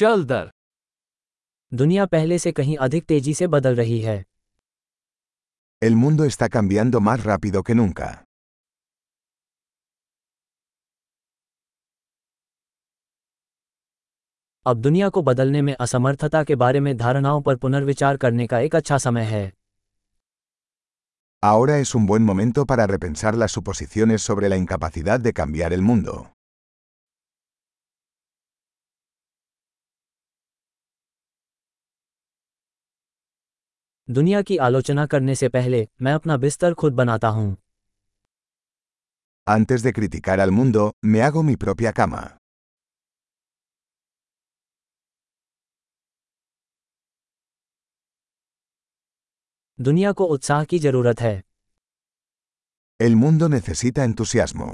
चल दर दुनिया पहले से कहीं अधिक तेज़ी से बदल रही है El mundo está cambiando más rápido que nunca. अब दुनिया को बदलने में असमर्थता के बारे में धारणाओं पर पुनर्विचार करने का एक अच्छा समय है Ahora es un buen momento para repensar las suposiciones sobre la incapacidad de cambiar el mundo. दुनिया की आलोचना करने से पहले मैं अपना बिस्तर खुद बनाता हूँ Antes de criticar al mundo, me hago mi propia cama. दुनिया को उत्साह की ज़रूरत है El mundo necesita entusiasmo.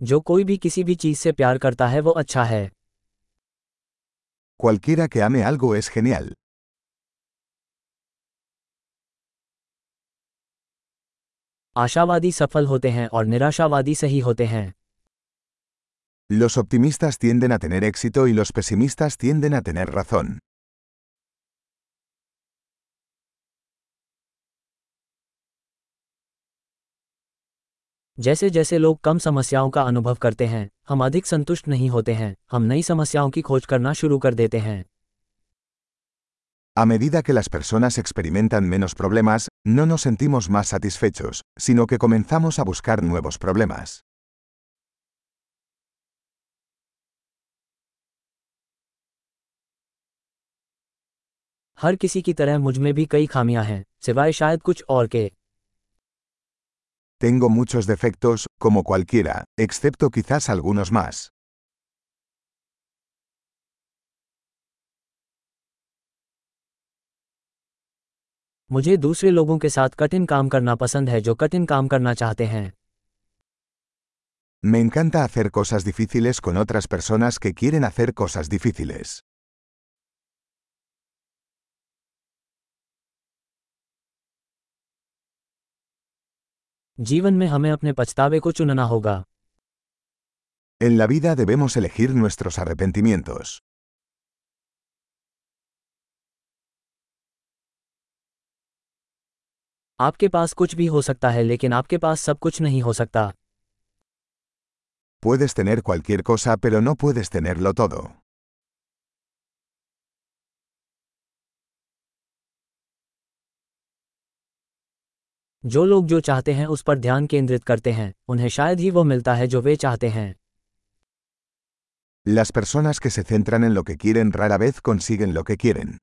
जो कोई भी किसी भी चीज़ से प्यार करता है वो अच्छा है Cualquiera que ame algo es genial. आशावादी सफल होते हैं और निराशावादी सही होते हैं Los optimistas tienden a tener éxito y los pesimistas tienden a tener razón. जैसे जैसे लोग कम समस्याओं का अनुभव करते हैं हम अधिक संतुष्ट नहीं होते हैं हम नई समस्याओं की खोज करना शुरू कर देते हैं A medida que las personas experimentan menos problemas, no nos sentimos más satisfechos, sino que comenzamos a buscar nuevos problemas. हर किसी की तरह मुझमें भी कई खामियाँ हैं सिवाय शायद कुछ और के Tengo muchos defectos, como cualquiera, excepto quizás algunos más. मुझे दूसरे लोगों के साथ कठिन काम करना पसंद है जो कठिन काम करना चाहते हैं Me encanta hacer cosas difíciles con otras personas que quieren hacer cosas difíciles. जीवन में हमें अपने पछतावे को चुनना होगा En la vida debemos elegir nuestros arrepentimientos. आपके पास कुछ भी हो सकता है लेकिन आपके पास सब कुछ नहीं हो सकता Puedes tener cualquier cosa pero no puedes tenerlo todo. जो लोग जो चाहते हैं उस पर ध्यान केंद्रित करते हैं उन्हें शायद ही वो मिलता है जो वे चाहते हैं Las personas que se centran en lo que quieren rara vez consiguen lo que quieren.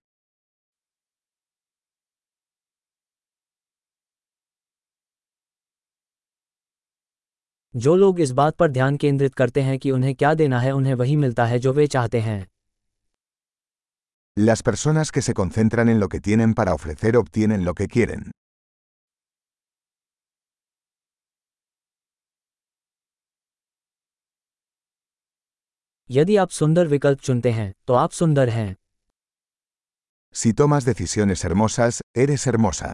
जो लोग इस बात पर ध्यान केंद्रित करते हैं कि उन्हें क्या देना है उन्हें वही मिलता है जो वे चाहते हैं Las personas que se concentran en lo que tienen para ofrecer obtienen lo que quieren. यदि आप सुंदर विकल्प चुनते हैं तो आप सुंदर हैं Si tomas decisiones hermosas, eres hermosa.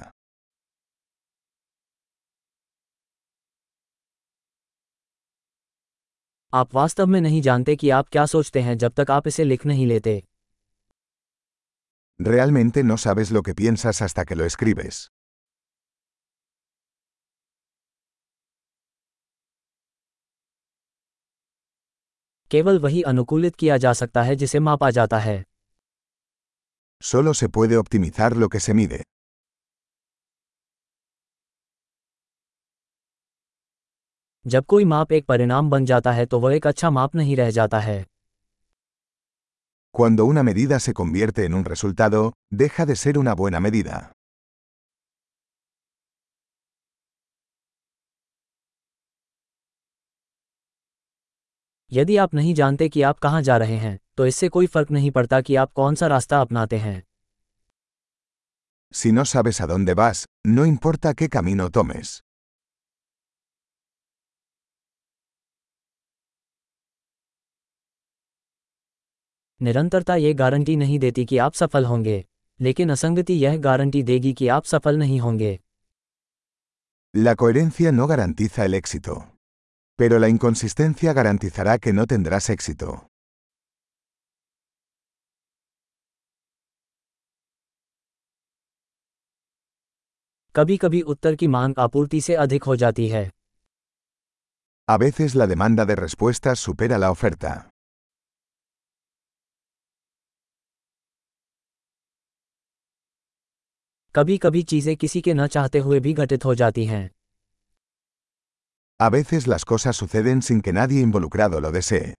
आप वास्तव में नहीं जानते कि आप क्या सोचते हैं जब तक आप इसे लिख नहीं लेते Realmente no sabes lo que piensas hasta que lo escribes. केवल वही अनुकूलित किया जा सकता है जिसे मापा जाता है Solo se puede optimizar lo que se mide. जब कोई माप एक परिणाम बन जाता है तो वह एक अच्छा माप नहीं रह जाता है Cuando una medida se convierte en un resultado, deja de ser una buena medida. यदि आप नहीं जानते कि आप कहाँ जा रहे हैं तो इससे कोई फ़र्क नहीं पड़ता कि आप कौन सा रास्ता अपनाते हैं Si no sabes a dónde vas, no importa qué camino tomes. निरंतरता ये गारंटी नहीं देती कि आप सफल होंगे लेकिन असंगति यह गारंटी देगी कि आप सफल नहीं होंगे La coherencia no garantiza el éxito. Pero la inconsistencia garantizará que no tendrás éxito. कभी कभी उत्तर की मांग आपूर्ति से अधिक हो जाती है A veces la demanda de respuestas supera la oferta. कभी कभी चीजें किसी के न चाहते हुए भी घटित हो जाती हैं A veces las cosas suceden sin que nadie involucrado lo desee.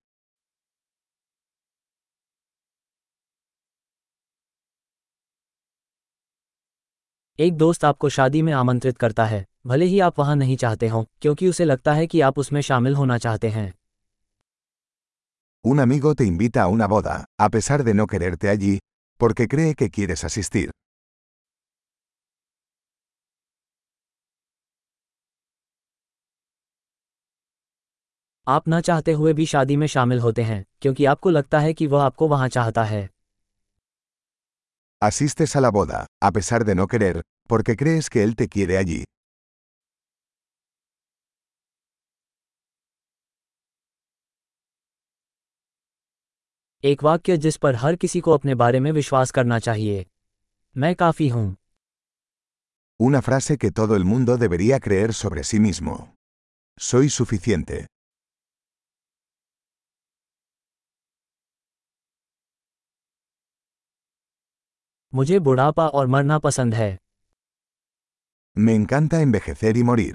एक दोस्त आपको शादी में आमंत्रित करता है भले ही आप वहां नहीं चाहते हों क्योंकि उसे लगता है कि आप उसमें शामिल होना चाहते हैं Un amigo te invita a una boda, a pesar de no quererte allí, porque cree que quieres asistir. आप न चाहते हुए भी शादी में शामिल होते हैं क्योंकि आपको लगता है कि वह आपको वहाँ चाहता है Asistes a la boda, a pesar de no querer, porque crees que él te quiere allí. एक वाक्य जिस पर हर किसी को अपने बारे में विश्वास करना चाहिए मैं काफ़ी हूँ Una frase que todo el mundo debería creer sobre sí mismo. Soy suficiente. मुझे बुढ़ापा और मरना पसंद है। मैं इनकान था इम्बेखेरी मोरीर